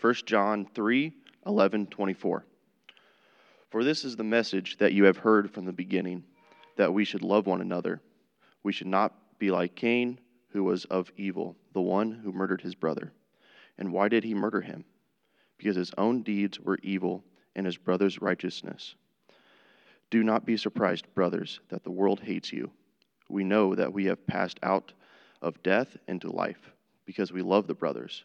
1 John 3 11 24. For this is the message that you have heard from the beginning, that we should love one another. We should not be like Cain, who was of evil, the one who murdered his brother. And why did he murder him? Because his own deeds were evil and his brother's righteousness. Do not be surprised, brothers, that the world hates you. We know that we have passed out of death into life, because we love the brothers.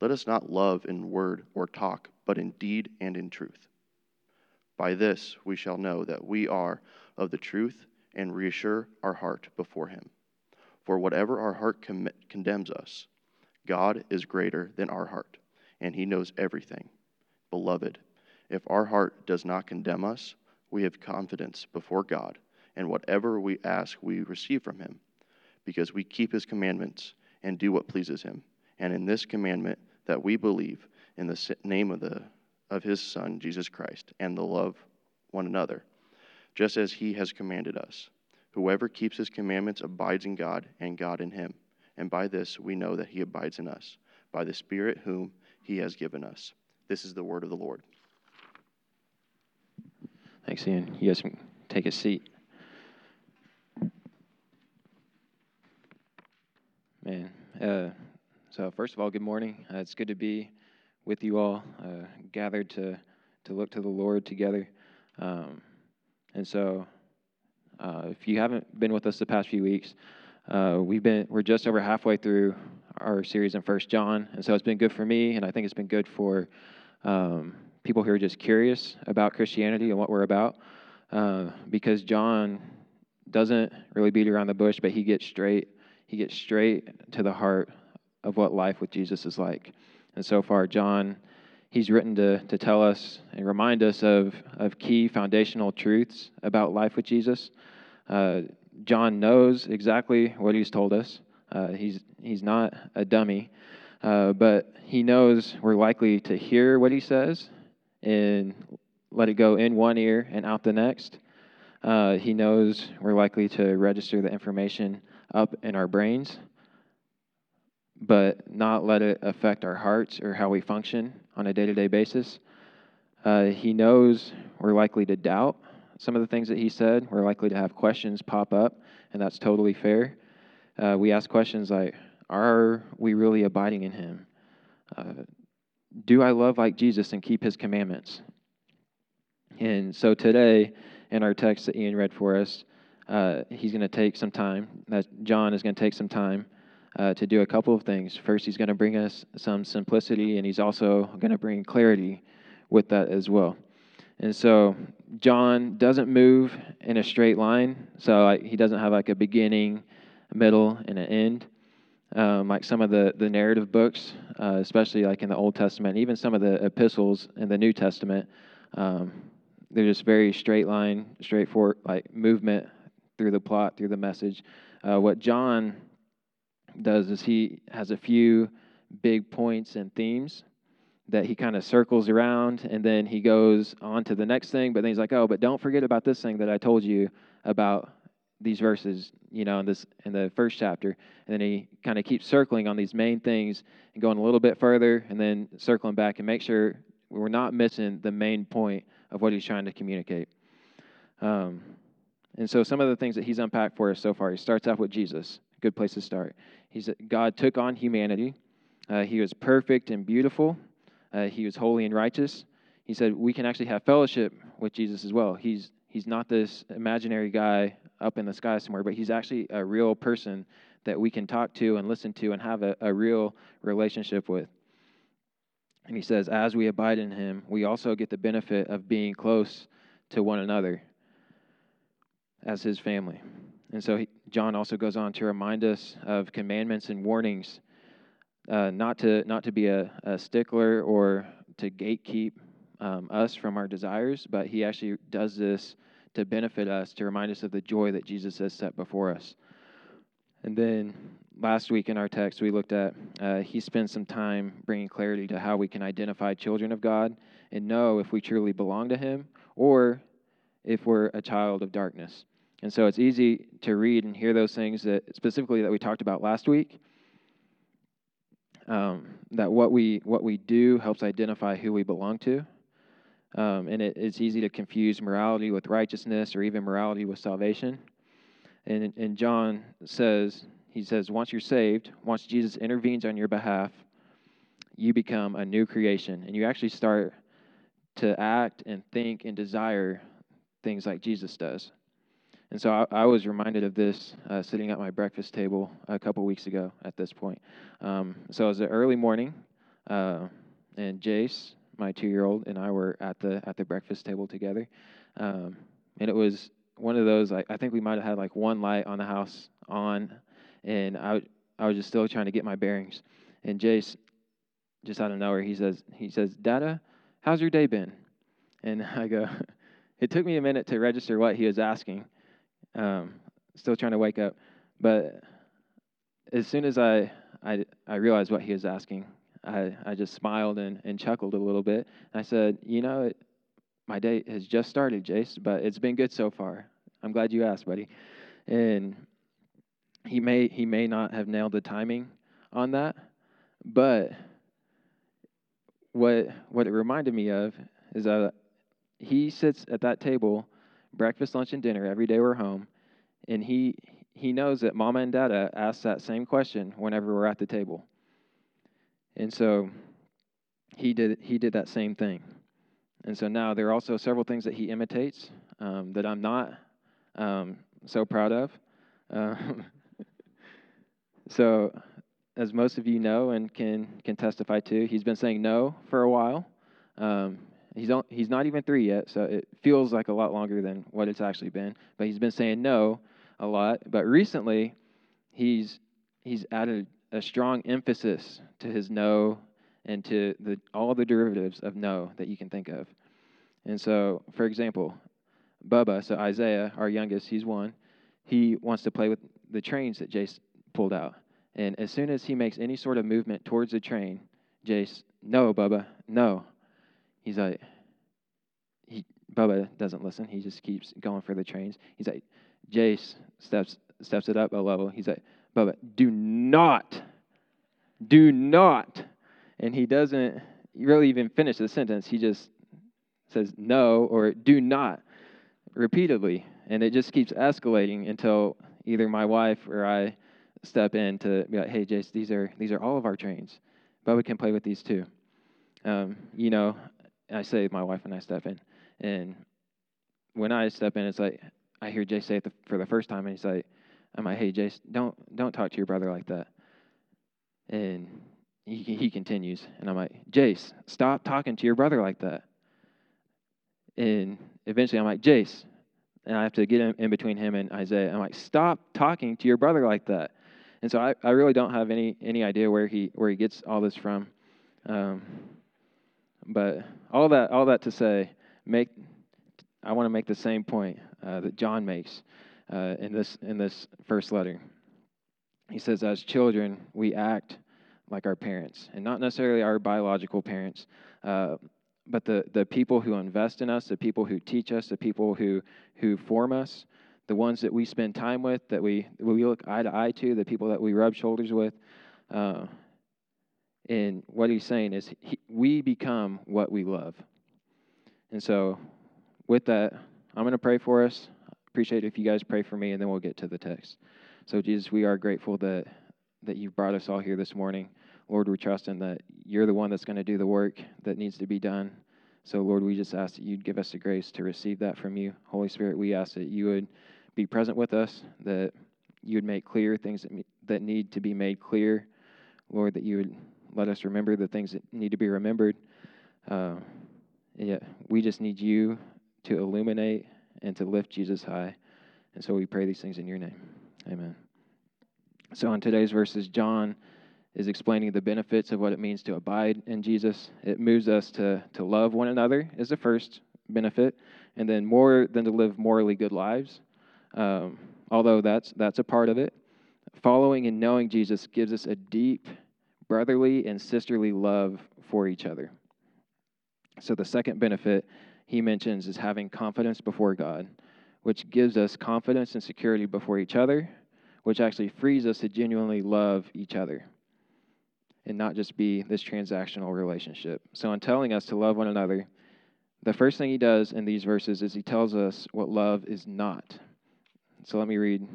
let us not love in word or talk, but in deed and in truth. By this we shall know that we are of the truth and reassure our heart before him. For whatever our heart com- condemns us, God is greater than our heart, and he knows everything. Beloved, if our heart does not condemn us, we have confidence before God, and whatever we ask, we receive from him, because we keep his commandments and do what pleases him. And in this commandment, that we believe in the name of, the, of his Son, Jesus Christ, and the love one another, just as he has commanded us. Whoever keeps his commandments abides in God, and God in him. And by this we know that he abides in us, by the Spirit whom he has given us. This is the word of the Lord. Thanks, Ian. You guys can take a seat. Man, uh, so first of all, good morning. Uh, it's good to be with you all, uh, gathered to to look to the Lord together. Um, and so uh, if you haven't been with us the past few weeks, uh, we've been we're just over halfway through our series in First John, and so it's been good for me, and I think it's been good for um, people who are just curious about Christianity and what we're about, uh, because John doesn't really beat around the bush, but he gets straight he gets straight to the heart of what life with Jesus is like. And so far, John he's written to, to tell us and remind us of, of key foundational truths about life with Jesus. Uh, John knows exactly what he's told us. Uh, he's, he's not a dummy, uh, but he knows we're likely to hear what he says and let it go in one ear and out the next. Uh, he knows we're likely to register the information up in our brains but not let it affect our hearts or how we function on a day to day basis. Uh, he knows we're likely to doubt some of the things that he said. We're likely to have questions pop up, and that's totally fair. Uh, we ask questions like Are we really abiding in him? Uh, do I love like Jesus and keep his commandments? And so today, in our text that Ian read for us, uh, he's going to take some time, that John is going to take some time uh, to do a couple of things. First, he's going to bring us some simplicity, and he's also going to bring clarity with that as well. And so, John doesn't move in a straight line, so like, he doesn't have like a beginning, middle, and an end. Um, like some of the, the narrative books, uh, especially like in the Old Testament, even some of the epistles in the New Testament, um, they're just very straight line, straightforward, like movement through the plot, through the message. Uh, what John does is he has a few big points and themes that he kind of circles around and then he goes on to the next thing but then he's like oh but don't forget about this thing that i told you about these verses you know in this in the first chapter. And then he kind of keeps circling on these main things and going a little bit further and then circling back and make sure we're not missing the main point of what he's trying to communicate. Um, and so some of the things that he's unpacked for us so far he starts off with jesus good place to start He said, God took on humanity. Uh, he was perfect and beautiful. Uh, he was holy and righteous. He said we can actually have fellowship with Jesus as well. He's, he's not this imaginary guy up in the sky somewhere, but he's actually a real person that we can talk to and listen to and have a, a real relationship with. And he says, as we abide in him, we also get the benefit of being close to one another as his family. And so he, John also goes on to remind us of commandments and warnings, uh, not to not to be a, a, stickler or to gatekeep um, us from our desires, but He actually does this to benefit us, to remind us of the joy that Jesus has set before us. And then last week in our text, we looked at uh, He spends some time bringing clarity to how we can identify children of God and know if we truly belong to Him or if we're a child of darkness. And so it's easy to read and hear those things that specifically that we talked about last week. Um, that what we what we do helps identify who we belong to, um, and it, it's easy to confuse morality with righteousness or even morality with salvation. And, and John says he says once you're saved, once Jesus intervenes on your behalf, you become a new creation, and you actually start to act and think and desire things like Jesus does. And so I, I was reminded of this uh, sitting at my breakfast table a couple weeks ago at this point. Um, so it was an early morning, uh, and Jace, my two-year-old, and I were at the at the breakfast table together, um, and it was one of those. I, I think we might have had like one light on the house on, and I I was just still trying to get my bearings. And Jace, just out of nowhere, he says he says, "Dada, how's your day been?" And I go. It took me a minute to register what he was asking, um, still trying to wake up. But as soon as I, I, I realized what he was asking, I, I just smiled and, and chuckled a little bit. I said, You know, it, my day has just started, Jace, but it's been good so far. I'm glad you asked, buddy. And he may he may not have nailed the timing on that, but what what it reminded me of is that he sits at that table breakfast, lunch, and dinner every day we're home, and he he knows that Mama and Dada ask that same question whenever we're at the table, and so he did he did that same thing, and so now there are also several things that he imitates um, that I'm not um, so proud of. Um, so, as most of you know and can can testify to, he's been saying no for a while. Um, He's, on, he's not even three yet, so it feels like a lot longer than what it's actually been. But he's been saying no a lot. But recently, he's he's added a strong emphasis to his no and to the all the derivatives of no that you can think of. And so, for example, Bubba, so Isaiah, our youngest, he's one. He wants to play with the trains that Jace pulled out. And as soon as he makes any sort of movement towards the train, Jace, no, Bubba, no he's like, he Bubba doesn't listen. He just keeps going for the trains. He's like, Jace steps steps it up a level. He's like, Bubba, do not, do not, and he doesn't really even finish the sentence. He just says no or do not repeatedly, and it just keeps escalating until either my wife or I step in to be like, hey, Jace, these are these are all of our trains. Bubba can play with these too. Um, you know, I say my wife and I step in, and when I step in, it's like I hear Jay say it the, for the first time, and he's like, "I'm like, hey, Jace, don't don't talk to your brother like that." And he he continues, and I'm like, Jace, stop talking to your brother like that. And eventually, I'm like, Jace, and I have to get in, in between him and Isaiah. I'm like, stop talking to your brother like that. And so I, I really don't have any any idea where he where he gets all this from. Um, but all that, all that to say, make I want to make the same point uh, that John makes uh, in this in this first letter. He says, as children, we act like our parents, and not necessarily our biological parents, uh, but the the people who invest in us, the people who teach us, the people who who form us, the ones that we spend time with, that we we look eye to eye to, the people that we rub shoulders with. Uh, and what he's saying is, he, we become what we love. And so, with that, I'm going to pray for us. Appreciate it if you guys pray for me, and then we'll get to the text. So, Jesus, we are grateful that that you've brought us all here this morning. Lord, we trust in that you're the one that's going to do the work that needs to be done. So, Lord, we just ask that you'd give us the grace to receive that from you. Holy Spirit, we ask that you would be present with us, that you would make clear things that, that need to be made clear. Lord, that you would let us remember the things that need to be remembered. Uh, yeah, we just need you to illuminate and to lift Jesus high. And so we pray these things in your name. Amen. So in today's verses, John is explaining the benefits of what it means to abide in Jesus. It moves us to, to love one another, is the first benefit, and then more than to live morally good lives, um, although that's, that's a part of it. Following and knowing Jesus gives us a deep brotherly and sisterly love for each other. So, the second benefit he mentions is having confidence before God, which gives us confidence and security before each other, which actually frees us to genuinely love each other and not just be this transactional relationship. So, in telling us to love one another, the first thing he does in these verses is he tells us what love is not. So, let me read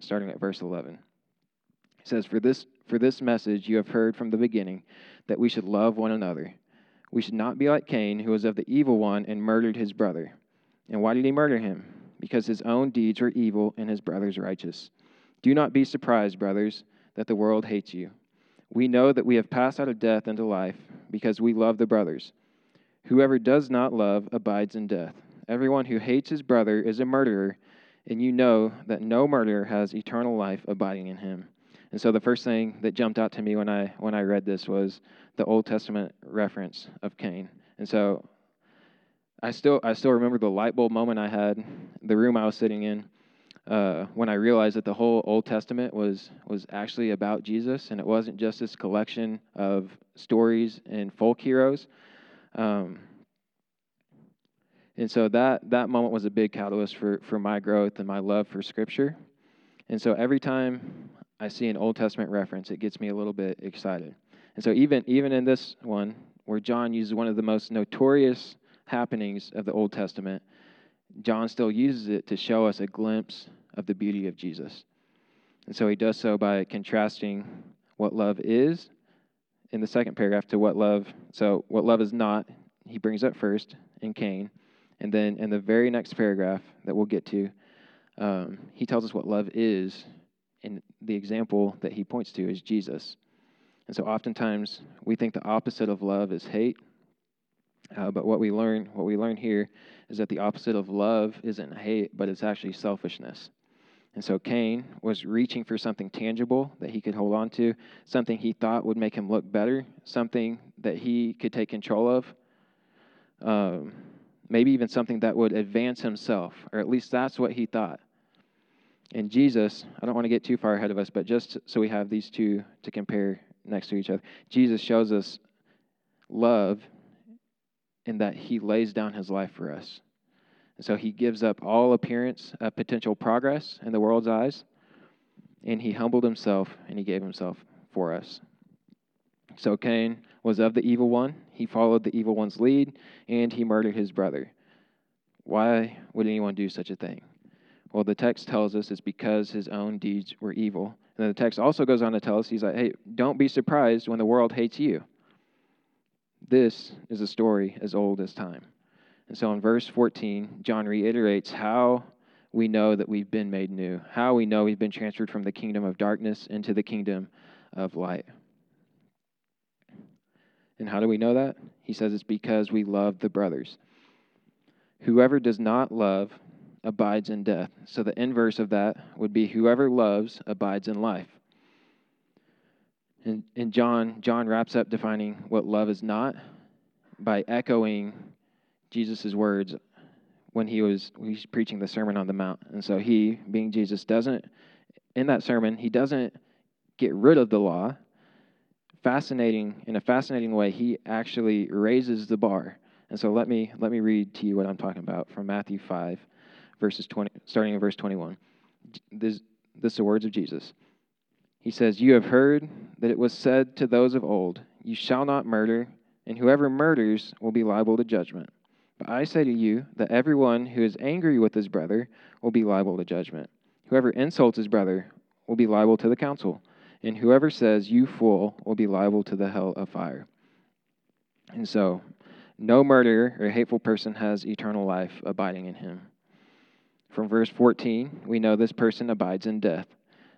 starting at verse 11. He says, For this, for this message you have heard from the beginning, that we should love one another. We should not be like Cain, who was of the evil one and murdered his brother. And why did he murder him? Because his own deeds were evil and his brother's righteous. Do not be surprised, brothers, that the world hates you. We know that we have passed out of death into life because we love the brothers. Whoever does not love abides in death. Everyone who hates his brother is a murderer, and you know that no murderer has eternal life abiding in him. And so the first thing that jumped out to me when I when I read this was the Old Testament reference of Cain. And so I still I still remember the light bulb moment I had, the room I was sitting in, uh, when I realized that the whole Old Testament was was actually about Jesus, and it wasn't just this collection of stories and folk heroes. Um, and so that that moment was a big catalyst for for my growth and my love for Scripture. And so every time I see an Old Testament reference, it gets me a little bit excited. And so even even in this one, where John uses one of the most notorious happenings of the Old Testament, John still uses it to show us a glimpse of the beauty of Jesus. And so he does so by contrasting what love is in the second paragraph to what love, so what love is not, he brings up first in Cain. And then in the very next paragraph that we'll get to, um, he tells us what love is. And the example that he points to is Jesus. And so oftentimes we think the opposite of love is hate. Uh, but what we learn, what we learn here, is that the opposite of love isn't hate, but it's actually selfishness. And so Cain was reaching for something tangible that he could hold on to, something he thought would make him look better, something that he could take control of, um, maybe even something that would advance himself, or at least that's what he thought. And Jesus, I don't want to get too far ahead of us, but just so we have these two to compare next to each other, Jesus shows us love in that he lays down his life for us. And so he gives up all appearance of potential progress in the world's eyes, and he humbled himself and he gave himself for us. So Cain was of the evil one. He followed the evil one's lead, and he murdered his brother. Why would anyone do such a thing? Well, the text tells us it's because his own deeds were evil. And then the text also goes on to tell us, he's like, hey, don't be surprised when the world hates you. This is a story as old as time. And so in verse 14, John reiterates how we know that we've been made new, how we know we've been transferred from the kingdom of darkness into the kingdom of light. And how do we know that? He says it's because we love the brothers. Whoever does not love abides in death. So the inverse of that would be whoever loves abides in life. And, and John, John wraps up defining what love is not by echoing Jesus' words when he was he's preaching the Sermon on the Mount. And so he, being Jesus, doesn't in that sermon, he doesn't get rid of the law. Fascinating in a fascinating way, he actually raises the bar. And so let me let me read to you what I'm talking about from Matthew 5, verses 20, starting in verse 21. This, this is the words of Jesus. He says, You have heard that it was said to those of old, You shall not murder, and whoever murders will be liable to judgment. But I say to you that everyone who is angry with his brother will be liable to judgment. Whoever insults his brother will be liable to the council, and whoever says, You fool, will be liable to the hell of fire. And so, no murderer or hateful person has eternal life abiding in him. From verse 14, we know this person abides in death,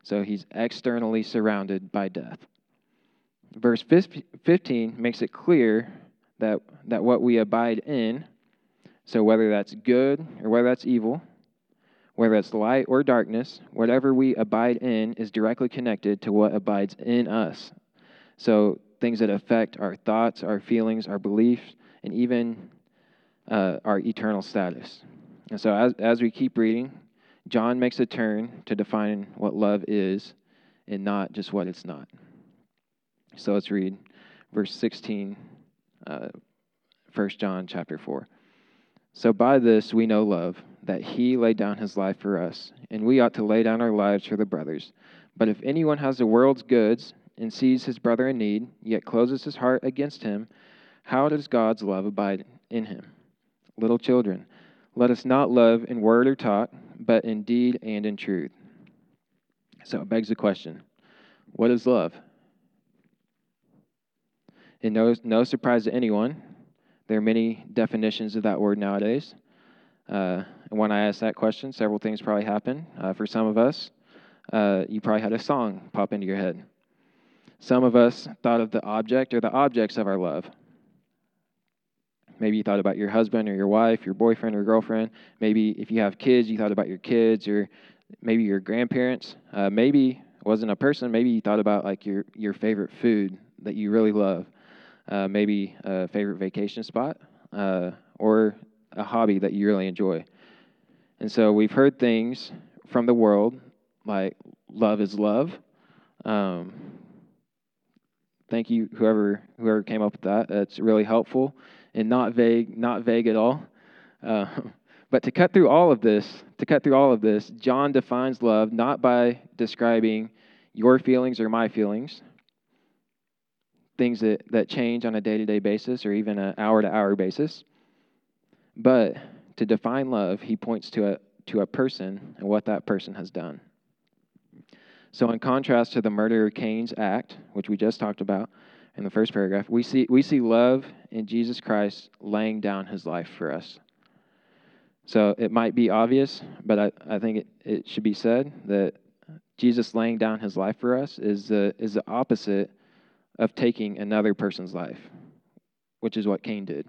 so he's externally surrounded by death. Verse 15 makes it clear that, that what we abide in so, whether that's good or whether that's evil, whether it's light or darkness, whatever we abide in is directly connected to what abides in us. So, things that affect our thoughts, our feelings, our beliefs, and even uh, our eternal status. And so, as, as we keep reading, John makes a turn to define what love is and not just what it's not. So, let's read verse 16, uh, 1 John chapter 4. So by this we know love, that he laid down his life for us, and we ought to lay down our lives for the brothers. But if anyone has the world's goods and sees his brother in need, yet closes his heart against him, how does God's love abide in him? Little children, let us not love in word or talk, but in deed and in truth. So it begs the question what is love? And no, no surprise to anyone, there are many definitions of that word nowadays. Uh, and when I asked that question, several things probably happened. Uh, for some of us, uh, you probably had a song pop into your head. Some of us thought of the object or the objects of our love. Maybe you thought about your husband or your wife, your boyfriend or girlfriend. Maybe if you have kids, you thought about your kids or maybe your grandparents. Uh, maybe wasn't a person. Maybe you thought about like your, your favorite food that you really love uh, maybe a favorite vacation spot, uh, or a hobby that you really enjoy. And so we've heard things from the world like love is love. Um, thank you, whoever whoever came up with that. That's really helpful and not vague, not vague at all. Uh, but to cut through all of this, to cut through all of this, John defines love not by describing your feelings or my feelings, things that, that change on a day to day basis or even an hour to hour basis. But to define love, he points to a, to a person and what that person has done. So, in contrast to the murder of Cain's act, which we just talked about in the first paragraph, we see, we see love in Jesus Christ laying down his life for us. So, it might be obvious, but I, I think it, it should be said that Jesus laying down his life for us is the, is the opposite of taking another person's life, which is what Cain did.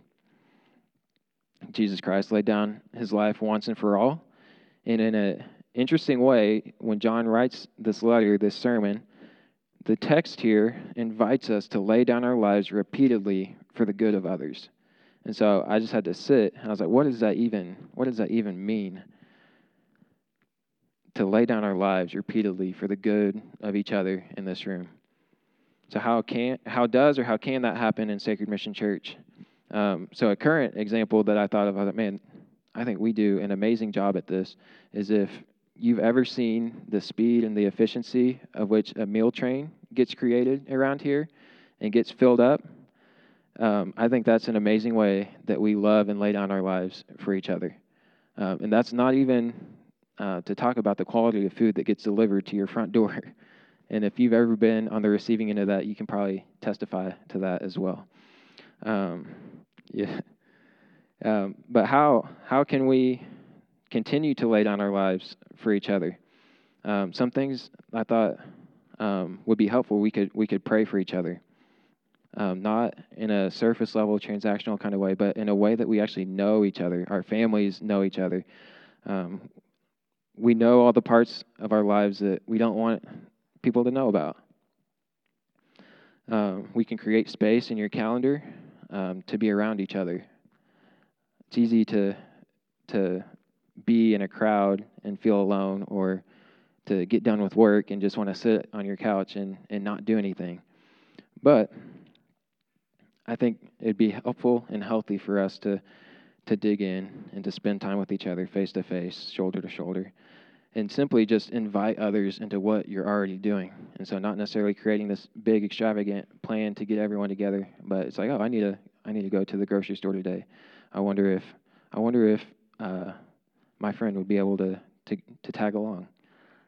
Jesus Christ laid down his life once and for all. And in an interesting way, when John writes this letter, this sermon, the text here invites us to lay down our lives repeatedly for the good of others. And so I just had to sit and I was like, what does that even what does that even mean? To lay down our lives repeatedly for the good of each other in this room. So how can how does or how can that happen in Sacred Mission Church? Um, so a current example that I thought of, I thought, man, I think we do an amazing job at this. Is if you've ever seen the speed and the efficiency of which a meal train gets created around here and gets filled up, um, I think that's an amazing way that we love and lay down our lives for each other. Um, and that's not even uh, to talk about the quality of food that gets delivered to your front door. And if you've ever been on the receiving end of that, you can probably testify to that as well. Um, yeah. Um, but how how can we continue to lay down our lives for each other? Um, some things I thought um, would be helpful. We could we could pray for each other, um, not in a surface level transactional kind of way, but in a way that we actually know each other. Our families know each other. Um, we know all the parts of our lives that we don't want people to know about. Um, we can create space in your calendar um, to be around each other. It's easy to to be in a crowd and feel alone, or to get done with work and just want to sit on your couch and, and not do anything. But I think it'd be helpful and healthy for us to to dig in and to spend time with each other face to face, shoulder to shoulder and simply just invite others into what you're already doing. And so not necessarily creating this big extravagant plan to get everyone together, but it's like, oh, I need to I need to go to the grocery store today. I wonder if I wonder if uh, my friend would be able to, to to tag along,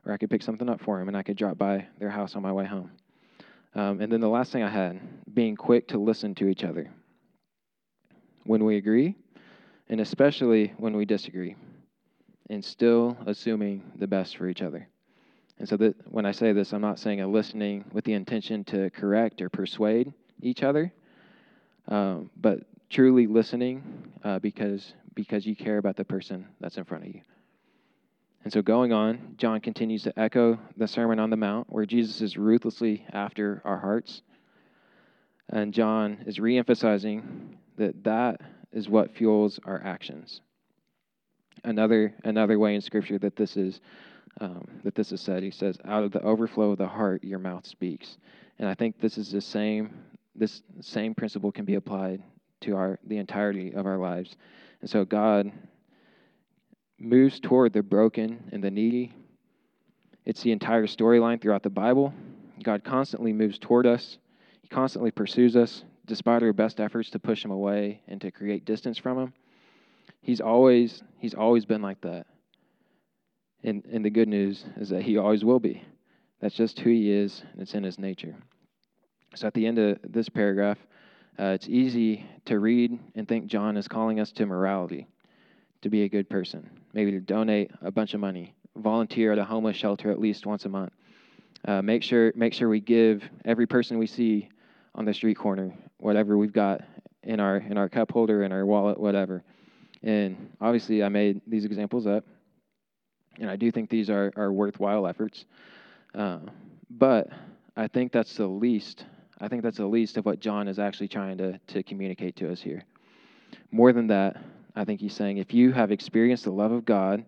or I could pick something up for him and I could drop by their house on my way home. Um, and then the last thing I had, being quick to listen to each other when we agree, and especially when we disagree and still assuming the best for each other. And so that when I say this, I'm not saying a listening with the intention to correct or persuade each other, um, but truly listening uh, because because you care about the person that's in front of you. And so going on, John continues to echo the Sermon on the Mount, where Jesus is ruthlessly after our hearts. And John is reemphasizing that that is what fuels our actions. Another, another way in Scripture that this is um, that this is said. He says, "Out of the overflow of the heart, your mouth speaks." And I think this is the same. This same principle can be applied to our the entirety of our lives. And so God moves toward the broken and the needy. It's the entire storyline throughout the Bible. God constantly moves toward us. He constantly pursues us despite our best efforts to push him away and to create distance from him. He's always he's always been like that. And, and the good news is that he always will be. That's just who he is, and it's in his nature. So at the end of this paragraph, uh, it's easy to read and think John is calling us to morality, to be a good person, maybe to donate a bunch of money, volunteer at a homeless shelter at least once a month. Uh, make sure make sure we give every person we see on the street corner whatever we've got in our in our cup holder, in our wallet, whatever. And obviously, I made these examples up. And I do think these are, are worthwhile efforts. Uh, but I think that's the least. I think that's the least of what John is actually trying to, to communicate to us here. More than that, I think he's saying if you have experienced the love of God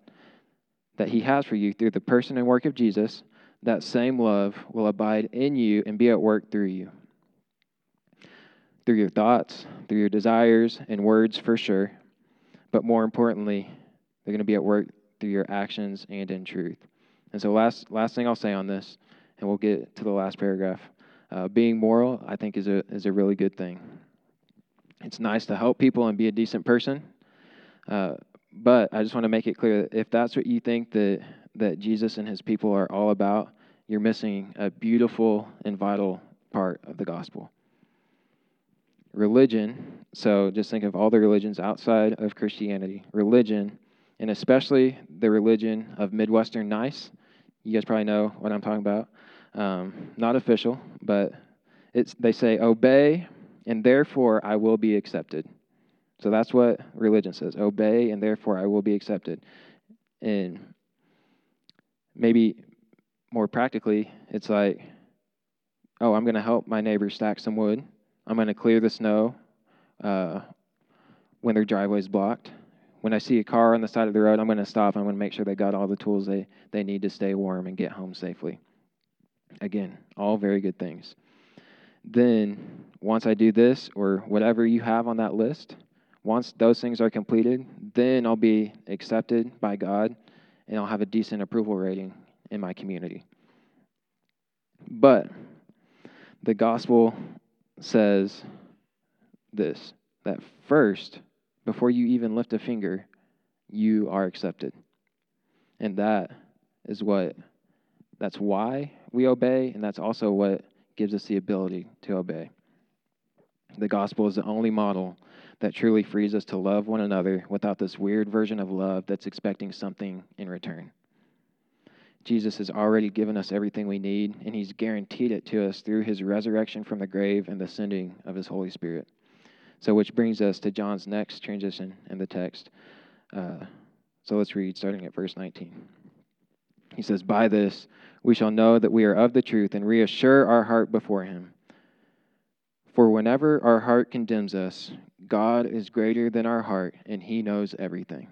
that he has for you through the person and work of Jesus, that same love will abide in you and be at work through you. Through your thoughts, through your desires and words for sure, but more importantly, they're going to be at work through your actions and in truth. And so, last last thing I'll say on this, and we'll get to the last paragraph. Uh, being moral, I think, is a is a really good thing. It's nice to help people and be a decent person, uh, but I just want to make it clear that if that's what you think that that Jesus and His people are all about, you're missing a beautiful and vital part of the gospel. Religion. So just think of all the religions outside of Christianity. Religion and especially the religion of Midwestern Nice. You guys probably know what I'm talking about. Um, not official, but it's, they say, Obey, and therefore I will be accepted. So that's what religion says obey, and therefore I will be accepted. And maybe more practically, it's like, oh, I'm going to help my neighbor stack some wood. I'm going to clear the snow uh, when their driveway is blocked when I see a car on the side of the road, I'm going to stop. I'm going to make sure they got all the tools they, they need to stay warm and get home safely. Again, all very good things. Then, once I do this or whatever you have on that list, once those things are completed, then I'll be accepted by God and I'll have a decent approval rating in my community. But the gospel says this that first before you even lift a finger, you are accepted. And that is what, that's why we obey, and that's also what gives us the ability to obey. The gospel is the only model that truly frees us to love one another without this weird version of love that's expecting something in return. Jesus has already given us everything we need, and he's guaranteed it to us through his resurrection from the grave and the sending of his Holy Spirit. So, which brings us to John's next transition in the text. Uh, so let's read starting at verse 19. He says, By this we shall know that we are of the truth and reassure our heart before him. For whenever our heart condemns us, God is greater than our heart, and he knows everything.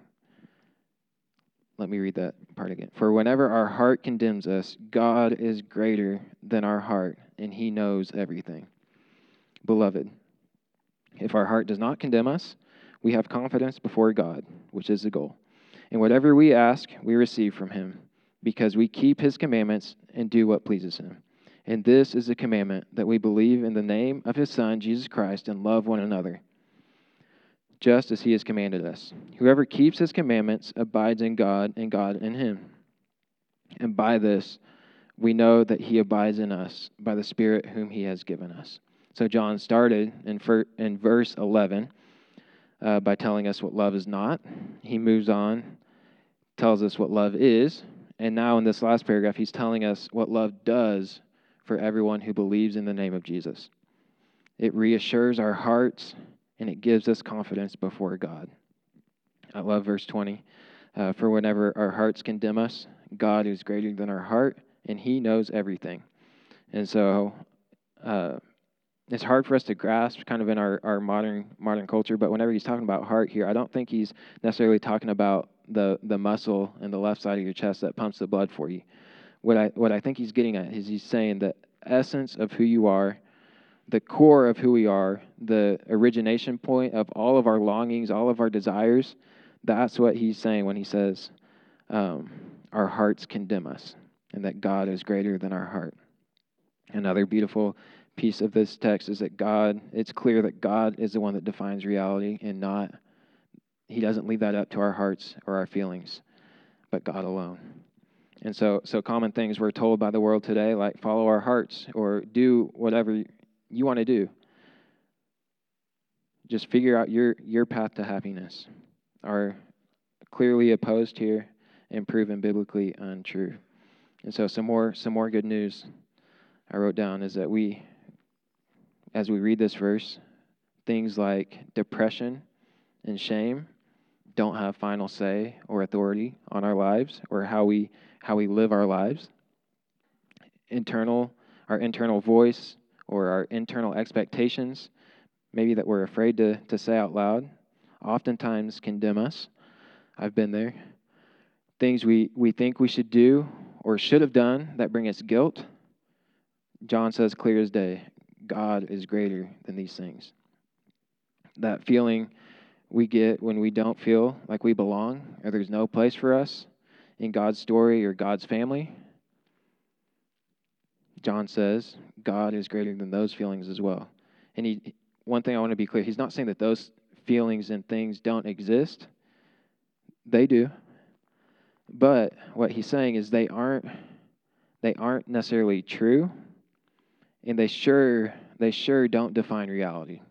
Let me read that part again. For whenever our heart condemns us, God is greater than our heart, and he knows everything. Beloved, if our heart does not condemn us, we have confidence before God, which is the goal. And whatever we ask, we receive from him, because we keep his commandments and do what pleases him. And this is the commandment that we believe in the name of his Son, Jesus Christ, and love one another, just as he has commanded us. Whoever keeps his commandments abides in God, and God in him. And by this, we know that he abides in us by the Spirit whom he has given us. So John started in, fir- in verse 11 uh, by telling us what love is not. He moves on, tells us what love is. And now in this last paragraph, he's telling us what love does for everyone who believes in the name of Jesus. It reassures our hearts and it gives us confidence before God. I love verse 20. Uh, for whenever our hearts condemn us, God is greater than our heart and he knows everything. And so, uh, it's hard for us to grasp kind of in our, our modern modern culture but whenever he's talking about heart here i don't think he's necessarily talking about the the muscle in the left side of your chest that pumps the blood for you. What i what i think he's getting at is he's saying the essence of who you are the core of who we are the origination point of all of our longings all of our desires that's what he's saying when he says um, our hearts condemn us and that god is greater than our heart. Another beautiful piece of this text is that God, it's clear that God is the one that defines reality and not, He doesn't leave that up to our hearts or our feelings, but God alone. And so, so common things we're told by the world today, like follow our hearts or do whatever you want to do. Just figure out your, your path to happiness are clearly opposed here and proven biblically untrue. And so some more some more good news I wrote down is that we as we read this verse, things like depression and shame don't have final say or authority on our lives or how we how we live our lives. Internal our internal voice or our internal expectations, maybe that we're afraid to, to say out loud, oftentimes condemn us. I've been there. Things we, we think we should do or should have done that bring us guilt. John says clear as day God is greater than these things. That feeling we get when we don't feel like we belong or there's no place for us in God's story or God's family. John says God is greater than those feelings as well. And he, one thing I want to be clear, he's not saying that those feelings and things don't exist. They do. But what he's saying is they aren't they aren't necessarily true and they sure they sure don't define reality.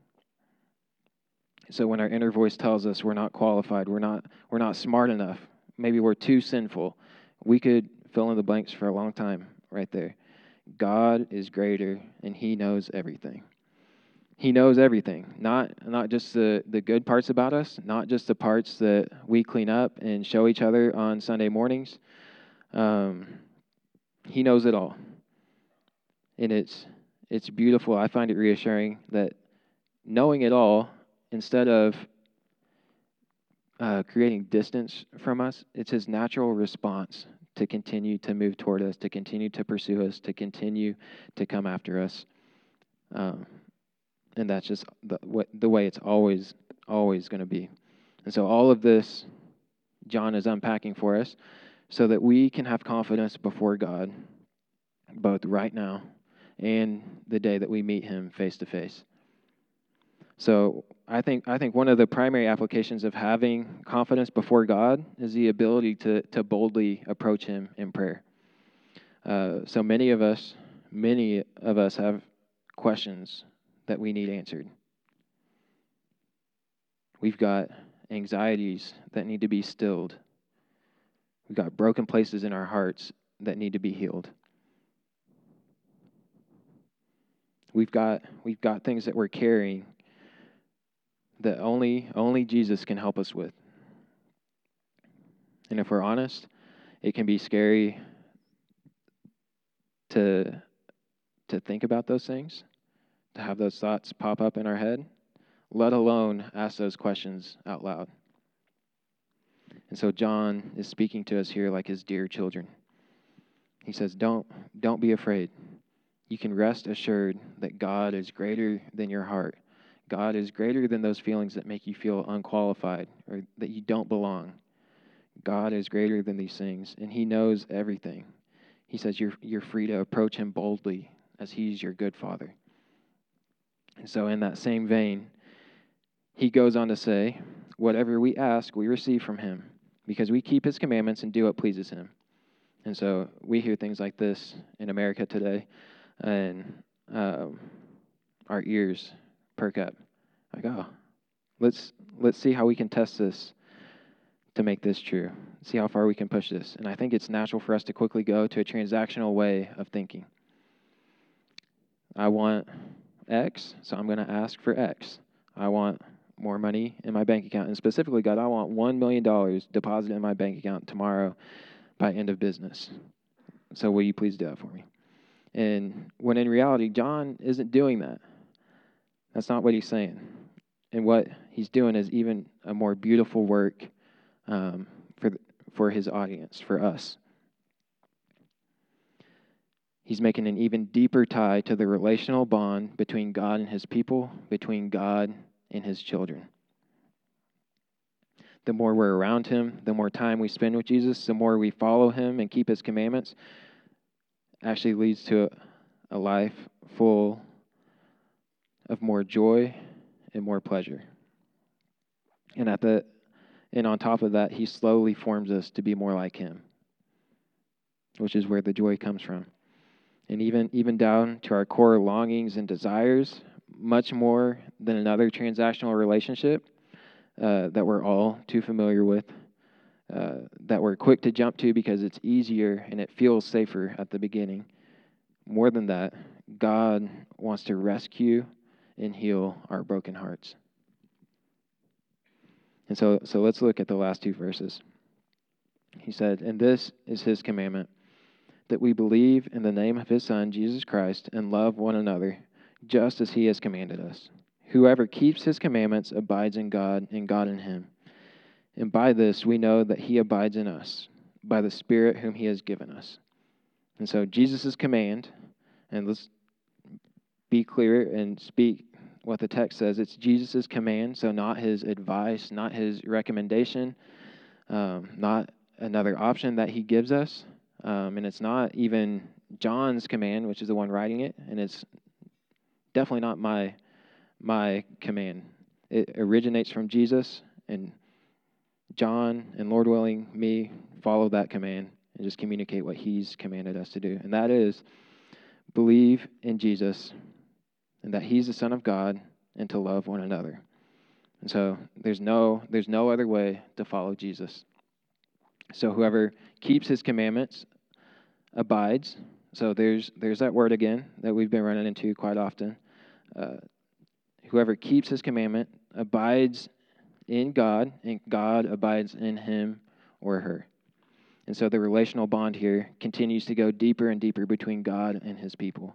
So when our inner voice tells us we're not qualified, we're not we're not smart enough, maybe we're too sinful, we could fill in the blanks for a long time right there. God is greater and he knows everything. He knows everything, not not just the, the good parts about us, not just the parts that we clean up and show each other on Sunday mornings. Um, he knows it all. And it's it's beautiful. I find it reassuring that knowing it all, instead of uh, creating distance from us, it's his natural response to continue to move toward us, to continue to pursue us, to continue to come after us. Um, and that's just the, the way it's always, always going to be. And so, all of this, John is unpacking for us so that we can have confidence before God, both right now and the day that we meet him face to face. So I think I think one of the primary applications of having confidence before God is the ability to to boldly approach Him in prayer. Uh, so many of us, many of us have questions that we need answered. We've got anxieties that need to be stilled. We've got broken places in our hearts that need to be healed. We've got we've got things that we're carrying that only only Jesus can help us with. And if we're honest, it can be scary to to think about those things, to have those thoughts pop up in our head, let alone ask those questions out loud. And so John is speaking to us here like his dear children. He says, "Don't don't be afraid you can rest assured that God is greater than your heart. God is greater than those feelings that make you feel unqualified or that you don't belong. God is greater than these things, and He knows everything. He says you're, you're free to approach Him boldly as He's your good Father. And so, in that same vein, He goes on to say, Whatever we ask, we receive from Him, because we keep His commandments and do what pleases Him. And so, we hear things like this in America today and um, our ears perk up. Like, oh, let's let's see how we can test this to make this true. See how far we can push this. And I think it's natural for us to quickly go to a transactional way of thinking. I want X, so I'm going to ask for X. I want more money in my bank account. And specifically, God, I want $1 million deposited in my bank account tomorrow by end of business. So will you please do that for me? And when in reality, John isn't doing that. That's not what he's saying. And what he's doing is even a more beautiful work um, for, for his audience, for us. He's making an even deeper tie to the relational bond between God and his people, between God and his children. The more we're around him, the more time we spend with Jesus, the more we follow him and keep his commandments, actually leads to a, a life full of more joy and more pleasure. And at the and on top of that, he slowly forms us to be more like him, which is where the joy comes from. And even even down to our core longings and desires, much more than another transactional relationship uh, that we're all too familiar with, uh, that we're quick to jump to because it's easier and it feels safer at the beginning. More than that, God wants to rescue and heal our broken hearts. And so, so let's look at the last two verses. He said, And this is his commandment, that we believe in the name of his Son, Jesus Christ, and love one another, just as he has commanded us. Whoever keeps his commandments abides in God, and God in him. And by this we know that he abides in us, by the Spirit whom he has given us. And so, Jesus' command, and let's be clear and speak what the text says. It's Jesus' command, so not his advice, not his recommendation, um, not another option that he gives us. Um, and it's not even John's command, which is the one writing it, and it's definitely not my my command. It originates from Jesus, and John and Lord willing, me follow that command and just communicate what he's commanded us to do. And that is believe in Jesus and that he's the son of God and to love one another. And so there's no there's no other way to follow Jesus. So whoever keeps his commandments abides. So there's there's that word again that we've been running into quite often. Uh, whoever keeps his commandment abides in God, and God abides in him or her. And so the relational bond here continues to go deeper and deeper between God and his people.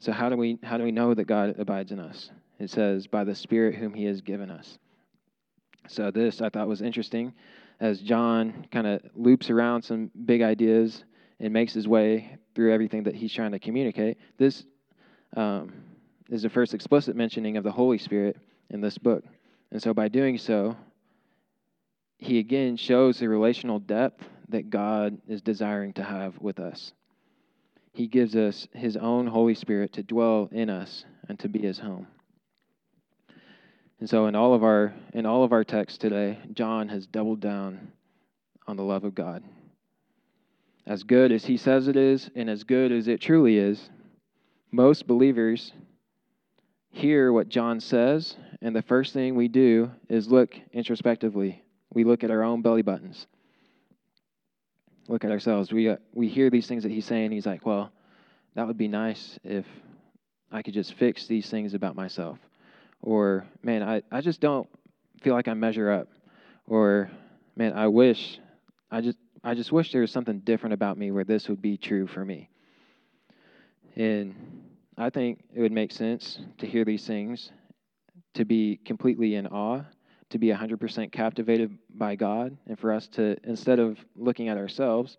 So how do we how do we know that God abides in us? It says by the spirit whom he has given us. So this I thought was interesting as John kind of loops around some big ideas and makes his way through everything that he's trying to communicate. This um, is the first explicit mentioning of the Holy Spirit in this book. And so by doing so, he again shows the relational depth that God is desiring to have with us. He gives us His own Holy Spirit to dwell in us and to be His home. And so in all of our in all of our texts today, John has doubled down on the love of God. As good as he says it is and as good as it truly is, most believers hear what John says and the first thing we do is look introspectively. We look at our own belly buttons look at ourselves. We, uh, we hear these things that he's saying. He's like, well, that would be nice if I could just fix these things about myself. Or, man, I, I just don't feel like I measure up. Or, man, I wish, I just, I just wish there was something different about me where this would be true for me. And I think it would make sense to hear these things, to be completely in awe to be 100% captivated by God and for us to, instead of looking at ourselves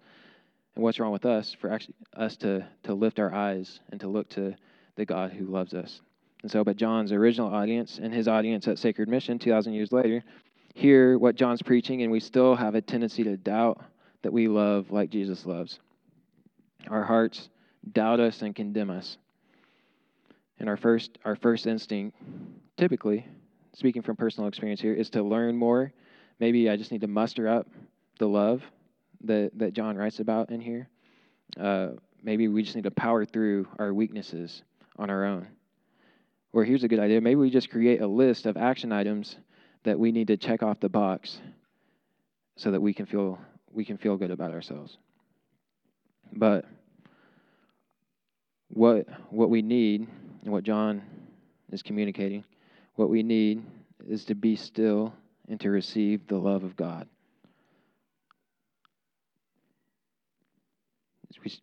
and what's wrong with us, for actually us to, to lift our eyes and to look to the God who loves us. And so, but John's original audience and his audience at Sacred Mission 2,000 years later hear what John's preaching, and we still have a tendency to doubt that we love like Jesus loves. Our hearts doubt us and condemn us. And our first, our first instinct, typically, speaking from personal experience here, is to learn more. Maybe I just need to muster up the love that, that John writes about in here. Uh, maybe we just need to power through our weaknesses on our own. Or here's a good idea maybe we just create a list of action items that we need to check off the box so that we can feel we can feel good about ourselves. But what what we need and what John is communicating what we need is to be still and to receive the love of God.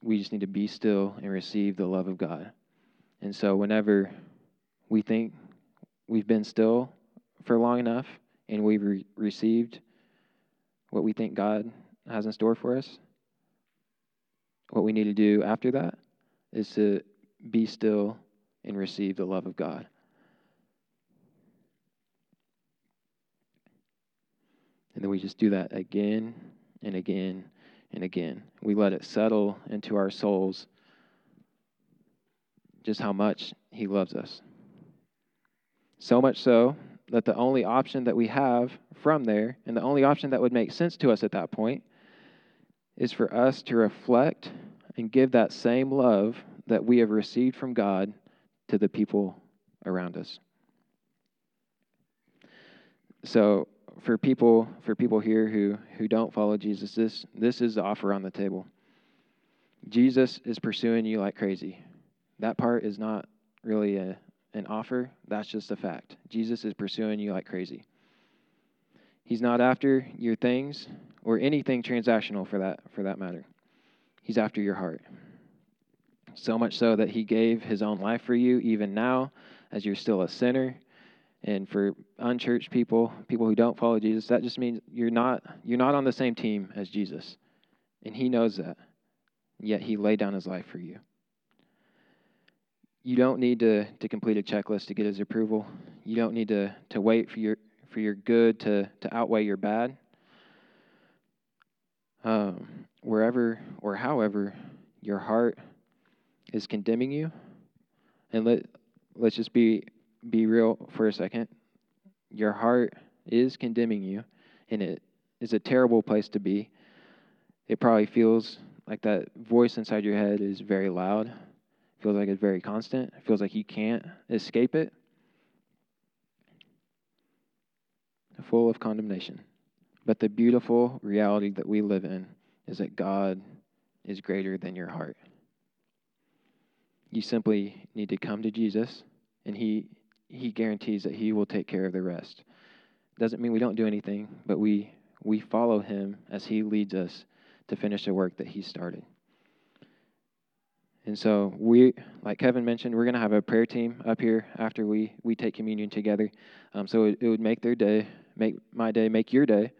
We just need to be still and receive the love of God. And so, whenever we think we've been still for long enough and we've re- received what we think God has in store for us, what we need to do after that is to be still and receive the love of God. And then we just do that again and again and again. We let it settle into our souls just how much He loves us. So much so that the only option that we have from there, and the only option that would make sense to us at that point, is for us to reflect and give that same love that we have received from God to the people around us. So for people for people here who who don't follow Jesus, this this is the offer on the table. Jesus is pursuing you like crazy. That part is not really a, an offer, that's just a fact. Jesus is pursuing you like crazy. He's not after your things or anything transactional for that for that matter. He's after your heart. So much so that he gave his own life for you even now as you're still a sinner and for unchurched people, people who don't follow Jesus, that just means you're not you're not on the same team as Jesus. And he knows that. Yet he laid down his life for you. You don't need to, to complete a checklist to get his approval. You don't need to, to wait for your for your good to, to outweigh your bad. Um, wherever or however your heart is condemning you, and let let's just be be real for a second. Your heart is condemning you, and it is a terrible place to be. It probably feels like that voice inside your head is very loud. It feels like it's very constant. It feels like you can't escape it. Full of condemnation. But the beautiful reality that we live in is that God is greater than your heart. You simply need to come to Jesus, and He he guarantees that he will take care of the rest. Doesn't mean we don't do anything, but we we follow him as he leads us to finish the work that he started. And so we, like Kevin mentioned, we're going to have a prayer team up here after we, we take communion together. Um, so it, it, would make their day, make my day, make your day.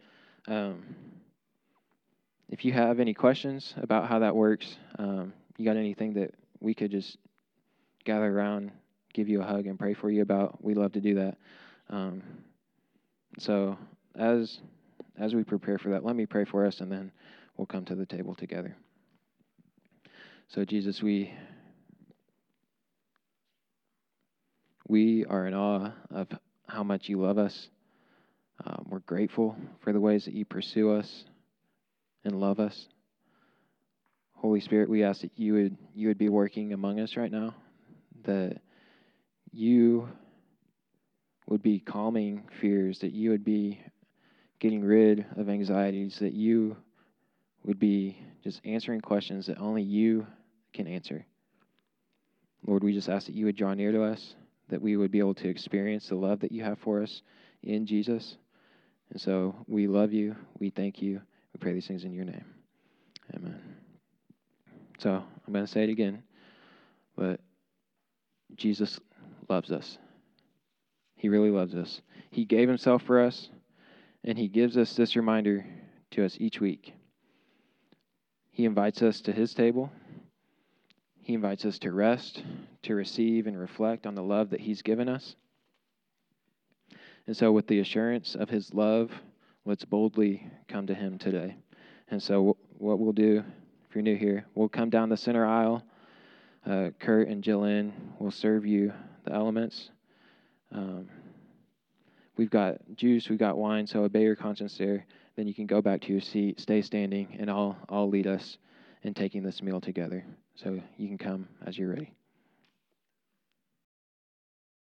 Um, if you have any questions about how that works, um, you got anything that we could just gather around give you a hug and pray for you about. We love to do that. Um, so as as we prepare for that, let me pray for us, and then we'll come to the table together. So Jesus, we we are in awe of how much you love us. Um, we're grateful for the ways that you pursue us and love us. Holy Spirit, we ask that you would you would be working among us right now, that you would be calming fears, that you would be getting rid of anxieties, that you would be just answering questions that only you can answer. Lord, we just ask that you would draw near to us, that we would be able to experience the love that you have for us in Jesus. And so we love you. We thank you. We pray these things in your name. Amen. So I'm going to say it again, but Jesus loves us. He really loves us. He gave himself for us, and he gives us this reminder to us each week. He invites us to his table. He invites us to rest, to receive, and reflect on the love that he's given us. And so, with the assurance of his love, let's boldly come to him today. And so, what we'll do, if you're new here, we'll come down the center aisle. Uh, Kurt and Jillian will serve you the elements. Um, we've got juice, we've got wine, so obey your conscience there. Then you can go back to your seat, stay standing, and I'll, I'll lead us in taking this meal together. So you can come as you're ready.